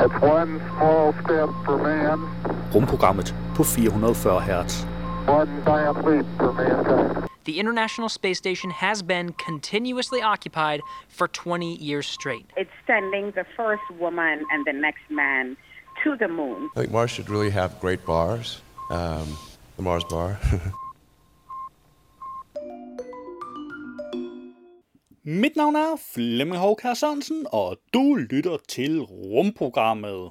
It's one small step for man, Rumprogrammet på 440 Hz. one giant leap for mankind. The International Space Station has been continuously occupied for 20 years straight. It's sending the first woman and the next man to the moon. I think Mars should really have great bars. Um, the Mars bar. Mit navn er Flemming Håkær Sørensen, og du lytter til rumprogrammet.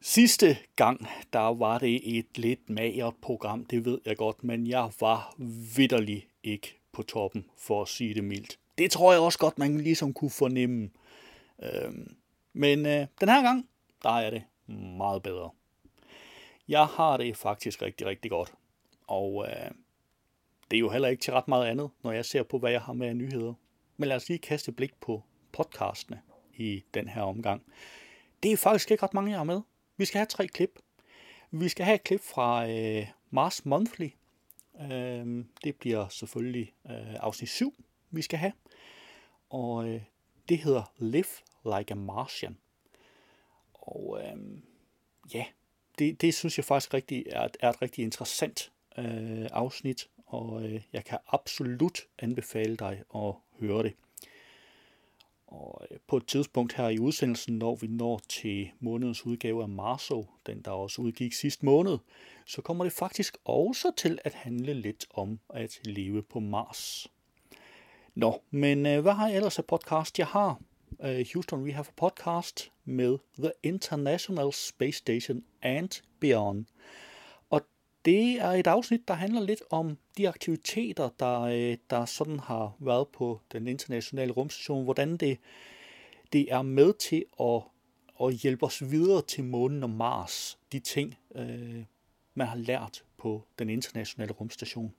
Sidste gang, der var det et lidt magert program, det ved jeg godt, men jeg var vidderlig ikke på toppen, for at sige det mildt. Det tror jeg også godt, man ligesom kunne fornemme. Øhm, men øh, den her gang, der er det meget bedre. Jeg har det faktisk rigtig, rigtig godt. Og øh, det er jo heller ikke til ret meget andet, når jeg ser på, hvad jeg har med af nyheder. Men lad os lige kaste et blik på podcastene i den her omgang. Det er faktisk ikke ret mange, jeg har med. Vi skal have tre klip. Vi skal have et klip fra øh, Mars Monthly. Øh, det bliver selvfølgelig øh, afsnit 7, vi skal have. Og øh, det hedder Live Like a Martian. Og øh, ja, det, det synes jeg faktisk rigtig er, et- er et rigtig interessant øh, afsnit, og øh, jeg kan absolut anbefale dig at høre det. Og øh, på et tidspunkt her i udsendelsen, når vi når til månedens udgave af Marso, den der også udgik sidste måned, så kommer det faktisk også til at handle lidt om at leve på Mars. Nå, men øh, hvad har jeg ellers af podcast? Jeg har øh, Houston We Have a Podcast med The International Space Station and Beyond. Det er et afsnit, der handler lidt om de aktiviteter, der, øh, der sådan har været på den internationale rumstation, hvordan det, det er med til at, at hjælpe os videre til månen og Mars, de ting, øh, man har lært på den internationale rumstation.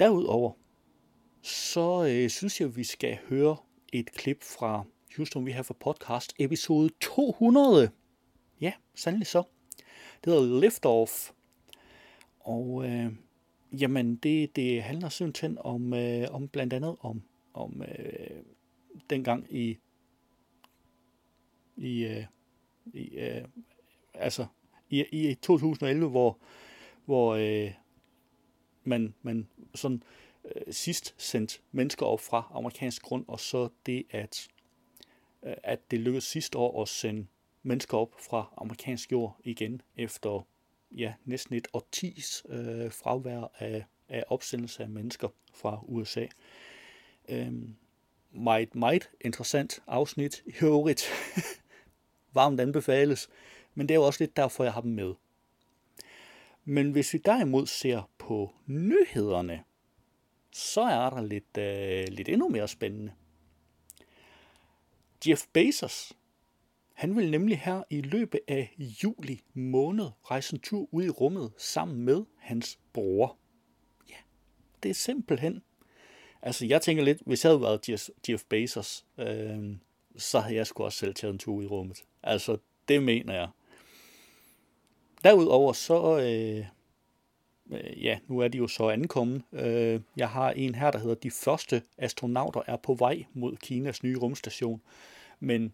Derudover, så øh, synes jeg, vi skal høre et klip fra Houston We Have a Podcast, episode 200. Ja, sandelig så. Det hedder Liftoff. Og øh, jamen, det, det handler simpelthen om, øh, om blandt andet om, om øh, dengang i, i, øh, i øh, altså i, i 2011, hvor, hvor øh, man, man sådan øh, sidst sendte mennesker op fra amerikansk grund, og så det, at, øh, at det lykkedes sidste år at sende mennesker op fra amerikansk jord igen, efter ja, næsten et årtis øh, fravær af, af opsendelse af mennesker fra USA. Øhm, meget, meget interessant afsnit i øvrigt. Varmt anbefales, men det er jo også lidt derfor, jeg har dem med. Men hvis vi derimod ser på nyhederne, så er der lidt, øh, lidt endnu mere spændende. Jeff Bezos, han vil nemlig her i løbet af juli måned rejse en tur ud i rummet sammen med hans bror. Ja, det er simpelthen. Altså, jeg tænker lidt, hvis jeg havde været Jeff- Jeff Bezos, øh, så havde jeg sgu også selv taget en tur ud i rummet. Altså, det mener jeg. Derudover så, øh, øh, ja, nu er de jo så ankommet. Øh, jeg har en her, der hedder, de første astronauter er på vej mod Kinas nye rumstation. Men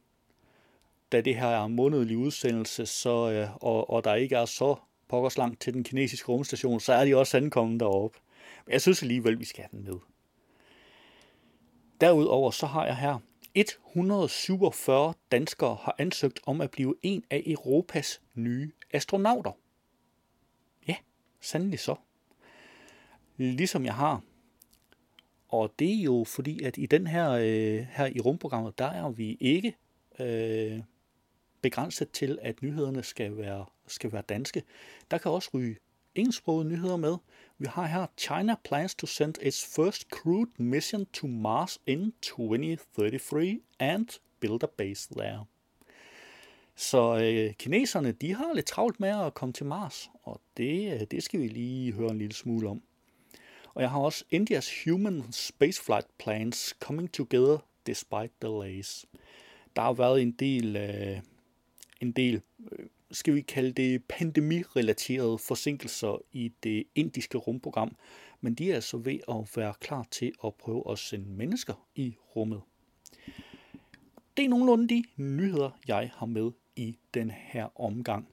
da det her er en månedlig udsendelse, så, øh, og, og der ikke er så pokkers langt til den kinesiske rumstation, så er de også ankommet deroppe. Men jeg synes alligevel, vi skal have den med. Derudover så har jeg her 147 danskere har ansøgt om at blive en af Europas nye astronauter. Ja, sandelig så. Ligesom jeg har. Og det er jo fordi, at i den her, øh, her i rumprogrammet, der er vi ikke øh, begrænset til, at nyhederne skal være, skal være danske. Der kan også ryge engelsksprogede nyheder med. Vi har her, China plans to send its first crewed mission to Mars in 2033 and build a base there. Så øh, kineserne, de har lidt travlt med at komme til Mars, og det, øh, det skal vi lige høre en lille smule om. Og jeg har også Indias human spaceflight plans coming together despite delays. Der har været en del, øh, en del øh, skal vi kalde det pandemirelaterede forsinkelser i det indiske rumprogram, men de er altså ved at være klar til at prøve at sende mennesker i rummet. det er nogenlunde de nyheder, jeg har med i den her omgang.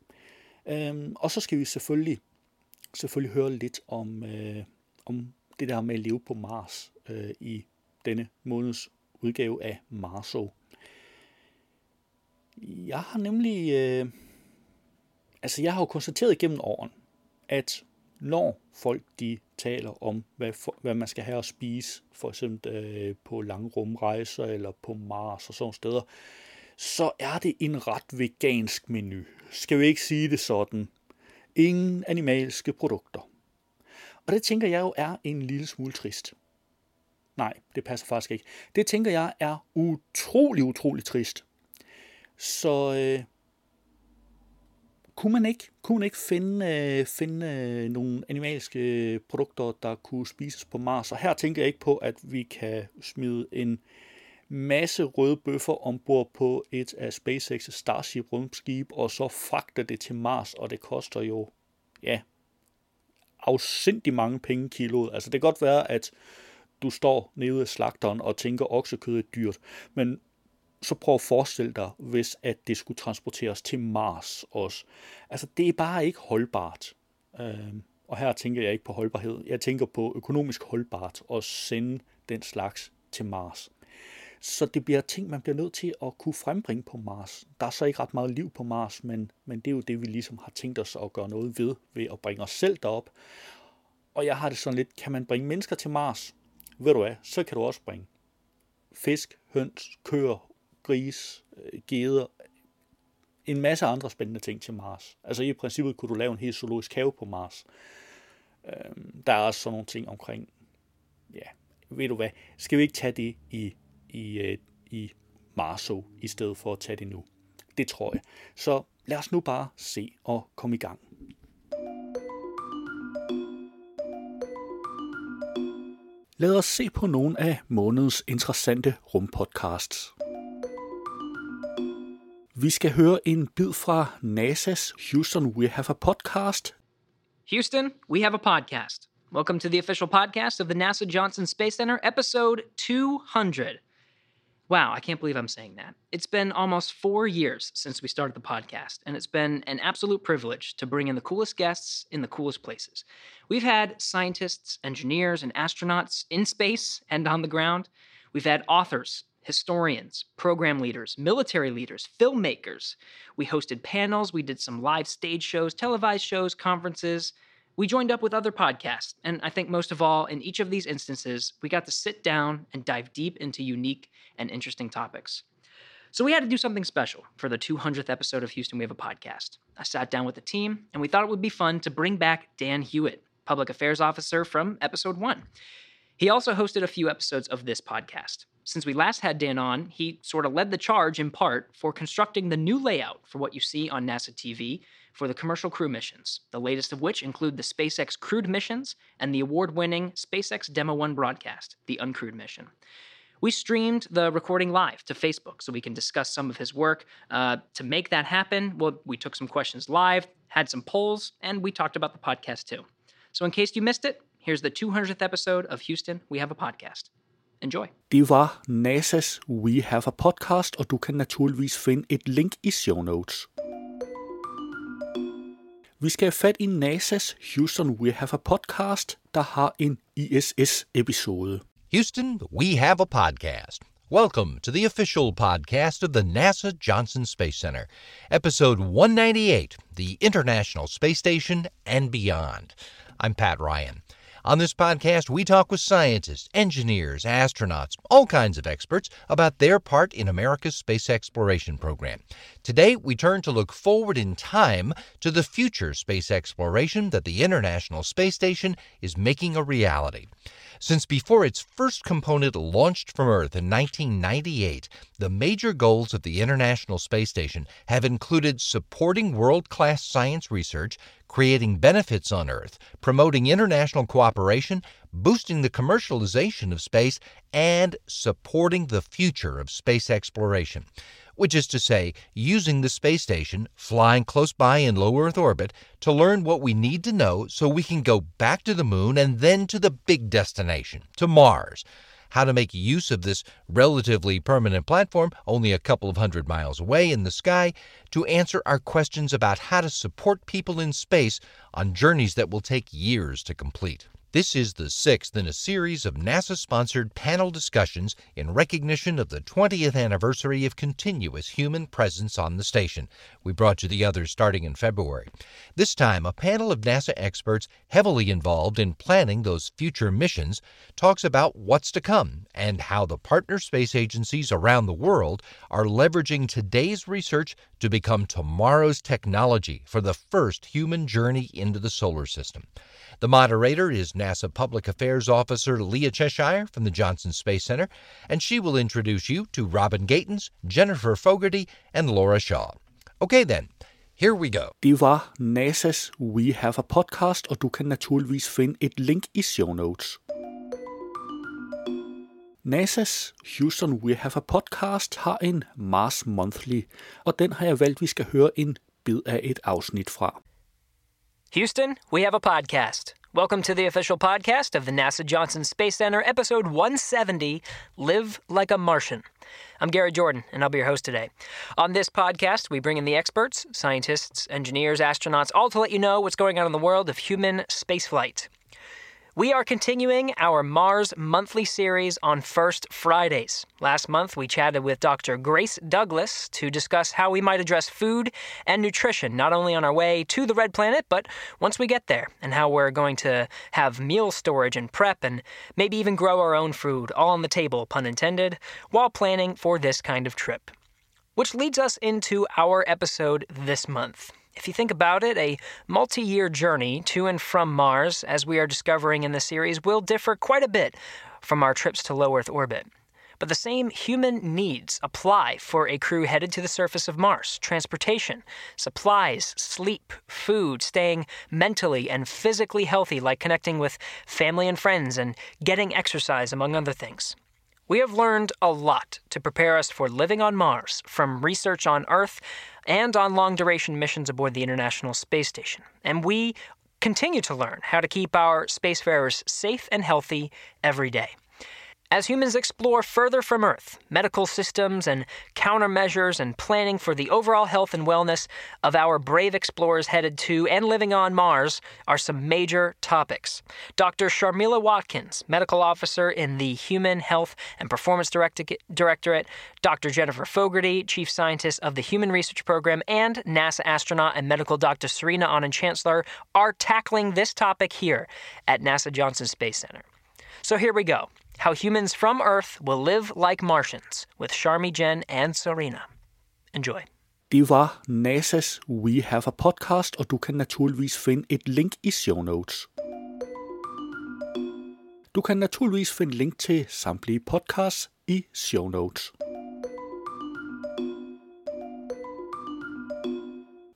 Øhm, og så skal vi selvfølgelig, selvfølgelig høre lidt om, øh, om det der med at leve på Mars øh, i denne måneds udgave af Marso. Jeg har nemlig, øh, altså jeg har jo konstateret gennem åren, at når folk de taler om, hvad, for, hvad man skal have at spise, for eksempel øh, på lange rumrejser eller på Mars og sådan steder, så er det en ret vegansk menu. Skal vi ikke sige det sådan? Ingen animalske produkter. Og det tænker jeg jo er en lille smule trist. Nej, det passer faktisk ikke. Det tænker jeg er utrolig, utrolig trist. Så øh, kunne man ikke, kunne man ikke finde, øh, finde øh, nogle animalske øh, produkter, der kunne spises på Mars? Og her tænker jeg ikke på, at vi kan smide en masse røde bøffer ombord på et af SpaceX Starship rumskib, og så fragte det til Mars, og det koster jo, ja, afsindig mange penge kiloet. Altså det kan godt være, at du står nede af slagteren og tænker, oksekød er dyrt, men så prøv at forestille dig, hvis at det skulle transporteres til Mars også. Altså, det er bare ikke holdbart. Øh, og her tænker jeg ikke på holdbarhed. Jeg tænker på økonomisk holdbart at sende den slags til Mars. Så det bliver ting, man bliver nødt til at kunne frembringe på Mars. Der er så ikke ret meget liv på Mars, men, men det er jo det, vi ligesom har tænkt os at gøre noget ved, ved at bringe os selv derop. Og jeg har det sådan lidt, kan man bringe mennesker til Mars? Ved du hvad, så kan du også bringe fisk, høns, køer, gris, øh, geder, en masse andre spændende ting til Mars. Altså i princippet kunne du lave en helt zoologisk have på Mars. Øhm, der er også sådan nogle ting omkring, ja, ved du hvad, skal vi ikke tage det i, i, øh, i Marso, i stedet for at tage det nu? Det tror jeg. Så lad os nu bare se og komme i gang. Lad os se på nogle af månedens interessante rumpodcasts. Vi skal høre en bid fra NASA's Houston We Have a Podcast. Houston, we have a podcast. Welcome to the official podcast of the NASA Johnson Space Center, episode 200. Wow, I can't believe I'm saying that. It's been almost four years since we started the podcast, and it's been an absolute privilege to bring in the coolest guests in the coolest places. We've had scientists, engineers, and astronauts in space and on the ground. We've had authors, historians, program leaders, military leaders, filmmakers. We hosted panels, we did some live stage shows, televised shows, conferences. We joined up with other podcasts, and I think most of all, in each of these instances, we got to sit down and dive deep into unique and interesting topics. So we had to do something special for the 200th episode of Houston We Have a Podcast. I sat down with the team, and we thought it would be fun to bring back Dan Huot, Public Affairs Officer from episode one. He also hosted a few episodes of this podcast. Since we last had Dan on, he sort of led the charge in part for constructing the new layout for what you see on NASA TV for the commercial crew missions, the latest of which include the SpaceX crewed missions and the award winning SpaceX Demo 1 broadcast, the uncrewed mission. We streamed the recording live to Facebook so we can discuss some of his work. Uh, to make that happen, well, we took some questions live, had some polls, and we talked about the podcast too. So, in case you missed it, here's the 200th episode of Houston We Have a Podcast. Enjoy. Det var NASA's We Have a Podcast, og du kan naturligvis finde et link i show notes. Vi skal have fat i NASA's Houston We Have a Podcast, der har en ISS-episode. Houston, we have a podcast. Welcome to the official podcast of the NASA Johnson Space Center, episode 198 The International Space Station and Beyond. I'm Pat Ryan. On this podcast, we talk with scientists, engineers, astronauts, all kinds of experts about their part in America's space exploration program. Today, we turn to look forward in time to the future space exploration that the International Space Station is making a reality. Since before its first component launched from Earth in 1998, the major goals of the International Space Station have included supporting world class science research, creating benefits on Earth, promoting international cooperation, boosting the commercialization of space, and supporting the future of space exploration which is to say, using the space station, flying close by in low Earth orbit, to learn what we need to know so we can go back to the moon and then to the big destination, to Mars. How to make use of this relatively permanent platform only a couple of hundred miles away in the sky to answer our questions about how to support people in space on journeys that will take years to complete. This is the sixth in a series of NASA sponsored panel discussions in recognition of the 20th anniversary of continuous human presence on the station. We brought you the others starting in February. This time, a panel of NASA experts heavily involved in planning those future missions talks about what's to come and how the partner space agencies around the world are leveraging today's research to become tomorrow's technology for the first human journey into the solar system. The moderator is NASA Public Affairs Officer Leah Cheshire from the Johnson Space Center, and she will introduce you to Robin Gatens, Jennifer Fogarty, and Laura Shaw. Okay then, here we go. Det var NASA's We Have a Podcast, og du kan naturligvis finde et link i show notes. NASA's Houston We Have a Podcast har en Mars Monthly, og den har jeg valgt, vi skal høre en bid af et afsnit fra. Houston, we have a podcast. Welcome to the official podcast of the NASA Johnson Space Center, episode 170 Live Like a Martian. I'm Gary Jordan, and I'll be your host today. On this podcast, we bring in the experts, scientists, engineers, astronauts, all to let you know what's going on in the world of human spaceflight. We are continuing our Mars monthly series on First Fridays. Last month, we chatted with Dr. Grace Douglas to discuss how we might address food and nutrition, not only on our way to the Red Planet, but once we get there, and how we're going to have meal storage and prep, and maybe even grow our own food, all on the table, pun intended, while planning for this kind of trip. Which leads us into our episode this month. If you think about it, a multi year journey to and from Mars, as we are discovering in the series, will differ quite a bit from our trips to low Earth orbit. But the same human needs apply for a crew headed to the surface of Mars transportation, supplies, sleep, food, staying mentally and physically healthy, like connecting with family and friends, and getting exercise, among other things. We have learned a lot to prepare us for living on Mars, from research on Earth and on long duration missions aboard the International Space Station. And we continue to learn how to keep our spacefarers safe and healthy every day. As humans explore further from Earth, medical systems and countermeasures and planning for the overall health and wellness of our brave explorers headed to and living on Mars are some major topics. Dr. Sharmila Watkins, medical officer in the Human Health and Performance Directorate, Dr. Jennifer Fogarty, chief scientist of the Human Research Program, and NASA astronaut and medical Dr. Serena Auñón-Chancellor are tackling this topic here at NASA Johnson Space Center. So here we go. How Humans from Earth Will Live Like Martians with Sharmi Jen and Serena. Enjoy. Det var NASA's We Have a Podcast, og du kan naturligvis finde et link i show notes. Du kan naturligvis finde link til samtlige podcasts i show notes.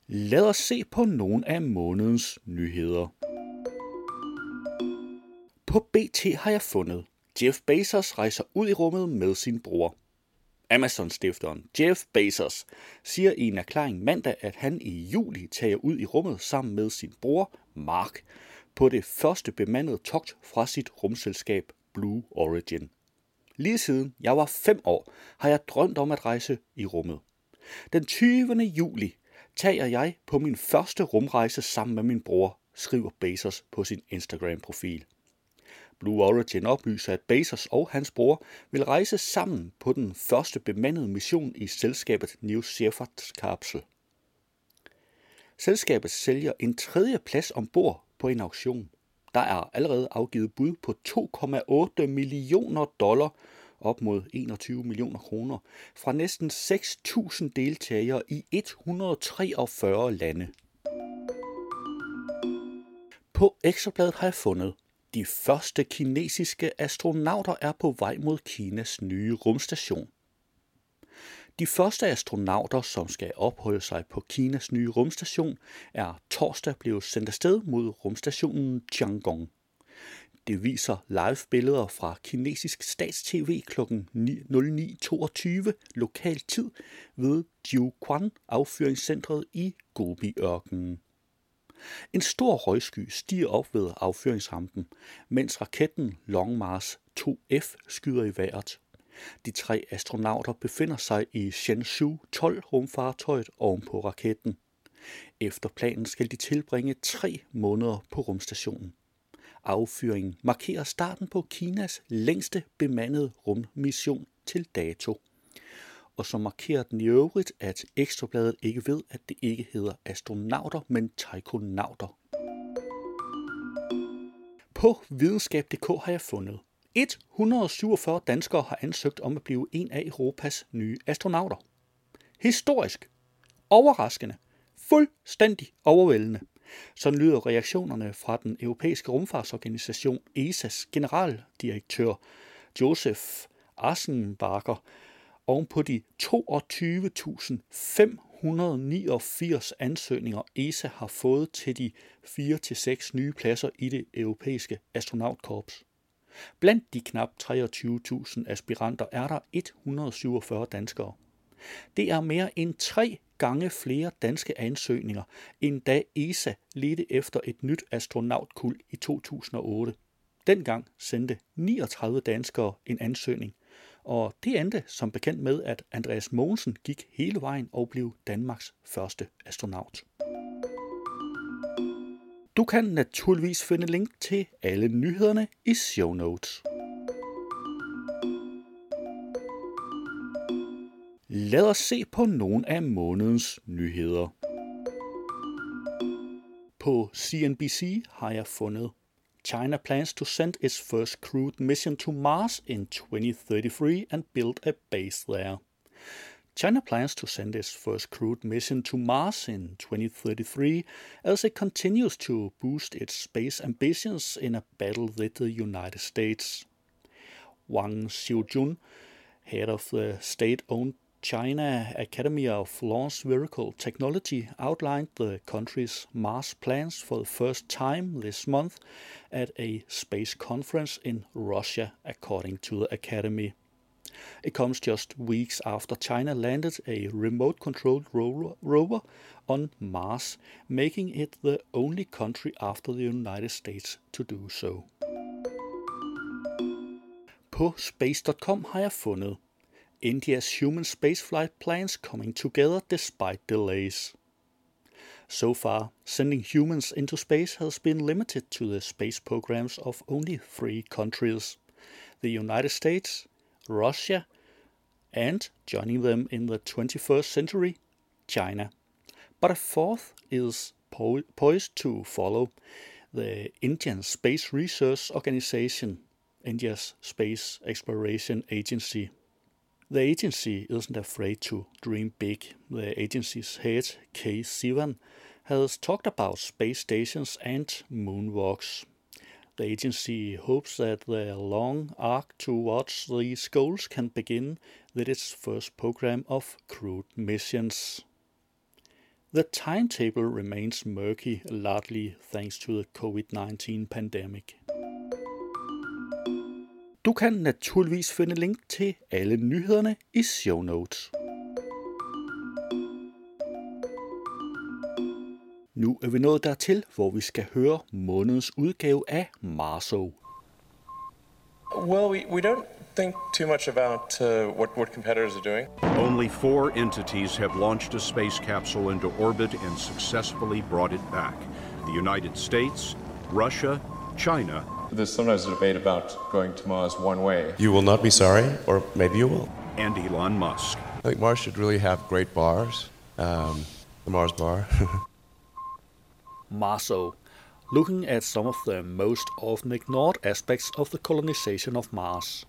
Lad os se på nogle af månedens nyheder. På BT har jeg fundet, Jeff Bezos rejser ud i rummet med sin bror. Amazon-stifteren Jeff Bezos siger i en erklæring mandag, at han i juli tager ud i rummet sammen med sin bror Mark på det første bemandede togt fra sit rumselskab Blue Origin. Lige siden jeg var fem år, har jeg drømt om at rejse i rummet. Den 20. juli tager jeg på min første rumrejse sammen med min bror, skriver Bezos på sin Instagram-profil. Blue Origin oplyser, at Bezos og hans bror vil rejse sammen på den første bemandede mission i selskabet New Shepard kapsel. Selskabet sælger en tredje plads ombord på en auktion. Der er allerede afgivet bud på 2,8 millioner dollar op mod 21 millioner kroner fra næsten 6.000 deltagere i 143 lande. På Ekstrabladet har jeg fundet, de første kinesiske astronauter er på vej mod Kinas nye rumstation. De første astronauter, som skal opholde sig på Kinas nye rumstation, er torsdag blevet sendt afsted mod rumstationen Tiangong. Det viser live-billeder fra kinesisk statstv kl. 09.22 lokal tid ved Jiuquan affyringscentret i Gobi-ørkenen. En stor røgsky stiger op ved affyringsrampen, mens raketten Long Mars 2F skyder i vejret. De tre astronauter befinder sig i Shenzhou 12 rumfartøjet ovenpå raketten. Efter planen skal de tilbringe tre måneder på rumstationen. Affyringen markerer starten på Kinas længste bemandede rummission til dato. Og så markerer den i øvrigt, at Ekstrabladet ikke ved, at det ikke hedder astronauter, men taikonauter. På videnskab.dk har jeg fundet 147 danskere har ansøgt om at blive en af Europas nye astronauter. Historisk. Overraskende. Fuldstændig overvældende. Sådan lyder reaktionerne fra den europæiske rumfartsorganisation ESA's generaldirektør Josef Arsenbacher oven på de 22.589 ansøgninger ESA har fået til de 4-6 nye pladser i det europæiske astronautkorps. Blandt de knap 23.000 aspiranter er der 147 danskere. Det er mere end tre gange flere danske ansøgninger, end da ESA ledte efter et nyt astronautkuld i 2008. Dengang sendte 39 danskere en ansøgning, og det endte som bekendt med, at Andreas Mogensen gik hele vejen og blev Danmarks første astronaut. Du kan naturligvis finde link til alle nyhederne i show notes. Lad os se på nogle af månedens nyheder. På CNBC har jeg fundet China plans to send its first crewed mission to Mars in 2033 and build a base there. China plans to send its first crewed mission to Mars in 2033 as it continues to boost its space ambitions in a battle with the United States. Wang Xiaojun, head of the state owned China Academy of Launch Vehicle Technology outlined the country's Mars plans for the first time this month at a space conference in Russia, according to the Academy. It comes just weeks after China landed a remote controlled rover on Mars, making it the only country after the United States to do so. På space.com har jeg fundet India's human spaceflight plans coming together despite delays. So far, sending humans into space has been limited to the space programs of only three countries the United States, Russia, and, joining them in the 21st century, China. But a fourth is po- poised to follow the Indian Space Research Organization, India's Space Exploration Agency. The agency isn't afraid to dream big. The agency's head, K. Sivan, has talked about space stations and moonwalks. The agency hopes that the long arc towards these goals can begin with its first program of crewed missions. The timetable remains murky, largely thanks to the COVID 19 pandemic. Du kan naturligvis finde link til alle nyhederne i show notes. Nu er vi nået dertil, hvor vi skal høre månedens udgave af Marso. Well, we, we don't think too much about uh, what, what competitors are doing. Only four entities have launched a space capsule into orbit and successfully brought it back the United States, Russia, China, There's sometimes a debate about going to Mars one way. You will not be sorry, or maybe you will. and Elon Musk. I think Mars should really have great bars. Um, the Mars bar. Marso, looking at some of the most often ignored aspects of the colonization of Mars.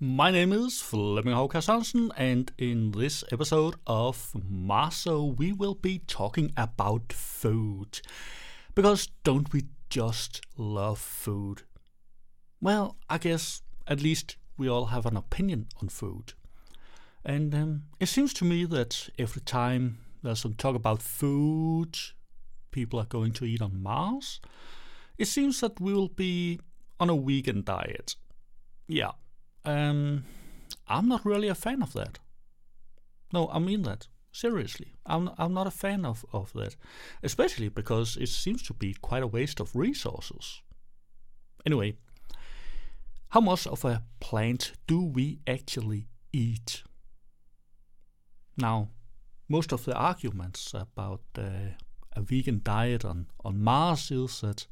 My name is Flemming Håkar Sørensen, and in this episode of Marso, we will be talking about food. Because don't we just love food? Well, I guess at least we all have an opinion on food. And um, it seems to me that every time there's some talk about food, people are going to eat on Mars, it seems that we will be on a vegan diet. Yeah. Um, I'm not really a fan of that. No, I mean that. Seriously. I'm, I'm not a fan of, of that. Especially because it seems to be quite a waste of resources. Anyway, how much of a plant do we actually eat? Now, most of the arguments about uh, a vegan diet on, on Mars is that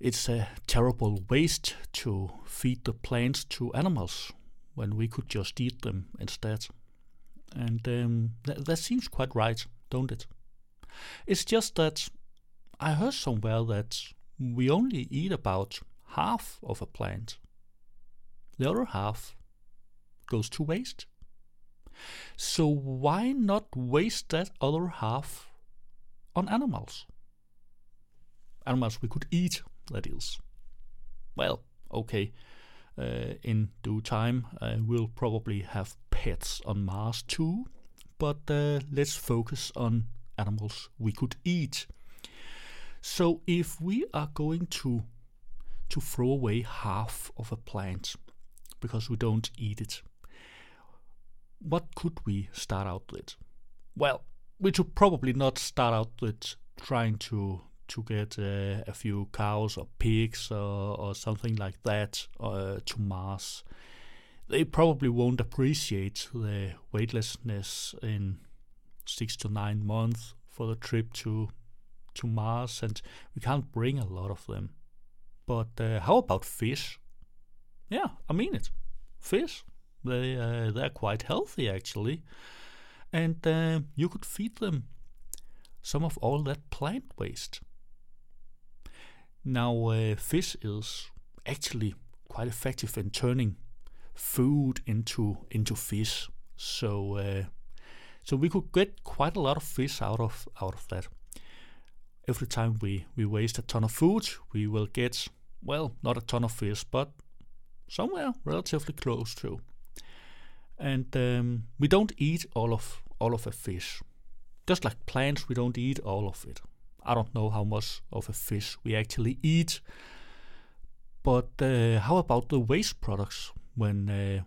it's a terrible waste to feed the plants to animals when we could just eat them instead. And um, th- that seems quite right, don't it? It's just that I heard somewhere that we only eat about half of a plant. The other half goes to waste. So why not waste that other half on animals? Animals we could eat, that is. Well, okay. Uh, in due time, uh, we'll probably have pets on Mars too, but uh, let's focus on animals we could eat. So, if we are going to to throw away half of a plant because we don't eat it, what could we start out with? Well, we should probably not start out with trying to to get uh, a few cows or pigs or, or something like that uh, to Mars. They probably won't appreciate the weightlessness in six to nine months for the trip to to Mars, and we can't bring a lot of them. But uh, how about fish? Yeah, I mean it. Fish, they uh, they're quite healthy actually, and uh, you could feed them some of all that plant waste. Now, uh, fish is actually quite effective in turning food into into fish. So, uh, so we could get quite a lot of fish out of out of that. Every time we we waste a ton of food, we will get well, not a ton of fish, but somewhere relatively close to. And um, we don't eat all of all of a fish. Just like plants, we don't eat all of it. I don't know how much of a fish we actually eat. But uh, how about the waste products? When uh,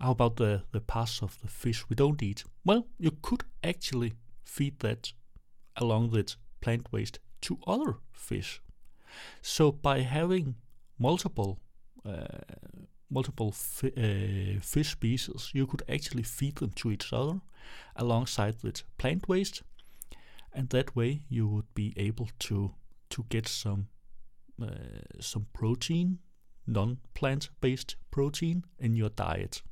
how about the the parts of the fish we don't eat? Well, you could actually feed that along with plant waste to other fish. So by having multiple uh, multiple fi- uh, fish species, you could actually feed them to each other alongside with plant waste, and that way you would be able to to get some uh, some protein, non-plant based protein in your diet.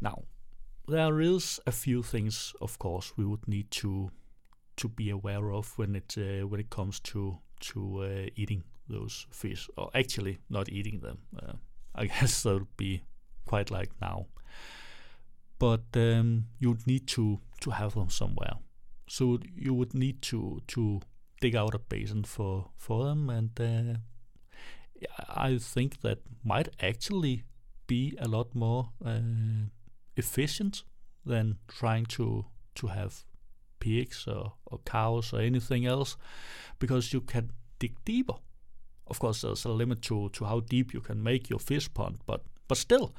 Now, there is a few things, of course, we would need to to be aware of when it uh, when it comes to to uh, eating those fish, or actually not eating them. Uh, I guess that would be quite like now. But um, you'd need to to have them somewhere, so you would need to to dig out a basin for for them, and uh, I think that might actually be a lot more uh, efficient than trying to to have pigs or, or cows or anything else because you can dig deeper. Of course, there's a limit to, to how deep you can make your fish pond, but but still,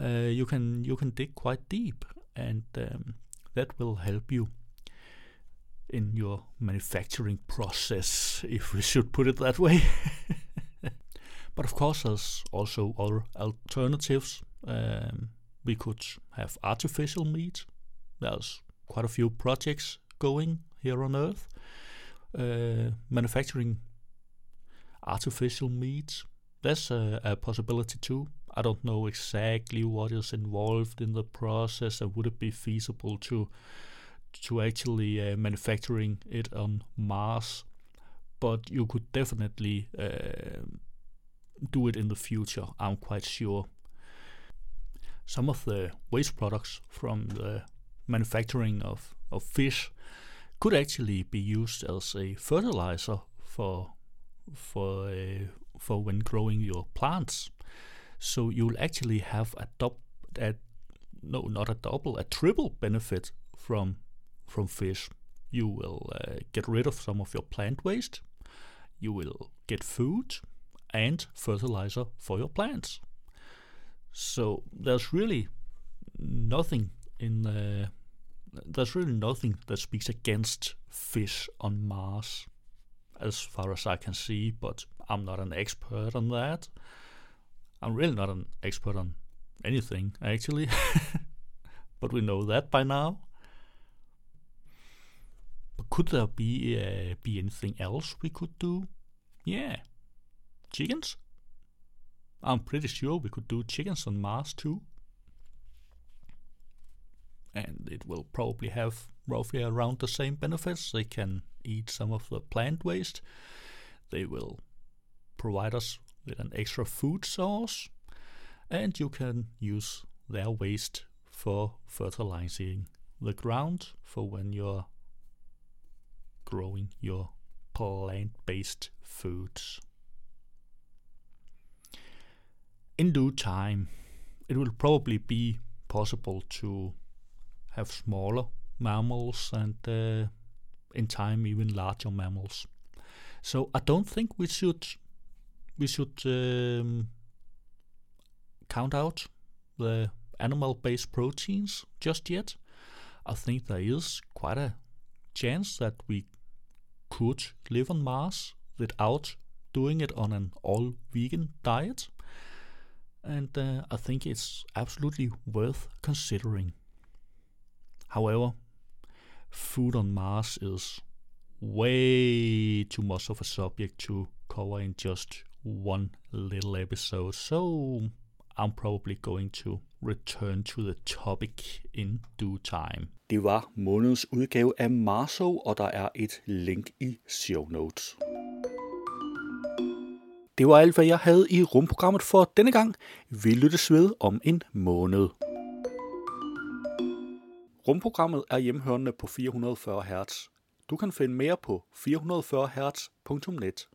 uh, you can you can dig quite deep, and um, that will help you in your manufacturing process, if we should put it that way. but of course, there's also other alternatives. Um, we could have artificial meat. There's quite a few projects going here on Earth, uh, manufacturing artificial meat. That's a, a, possibility too. I don't know exactly what is involved in the process, and would it be feasible to to actually uh, manufacturing it on Mars? But you could definitely uh, do it in the future. I'm quite sure. Some of the waste products from the manufacturing of, of fish could actually be used as a fertilizer for for uh, for when growing your plants. So you'll actually have a double, no, not a double, a triple benefit from from fish. You will uh, get rid of some of your plant waste. You will get food and fertilizer for your plants. So there's really nothing in uh, there's really nothing that speaks against fish on Mars, as far as I can see. But I'm not an expert on that. I'm really not an expert on anything, actually. but we know that by now. But could there be uh, be anything else we could do? Yeah, chickens. I'm pretty sure we could do chickens on Mars too. And it will probably have roughly around the same benefits. They can eat some of the plant waste. They will provide us with an extra food source. And you can use their waste for fertilizing the ground for when you're growing your plant based foods. In due time, it will probably be possible to have smaller mammals and uh, in time even larger mammals. So I don't think we should we should um, count out the animal-based proteins just yet. I think there is quite a chance that we could live on Mars without doing it on an all-vegan diet, and uh, I think it's absolutely worth considering. However, food on Mars is way too much of a subject to cover in just one little episode, so I'm probably going to return to the topic in due time. Det var månedens udgave af Marso, og der er et link i show notes. Det var alt, hvad jeg havde i rumprogrammet for denne gang. Vi lyttes ved om en måned. Rumprogrammet er hjemhørende på 440 Hz. Du kan finde mere på 440hz.net.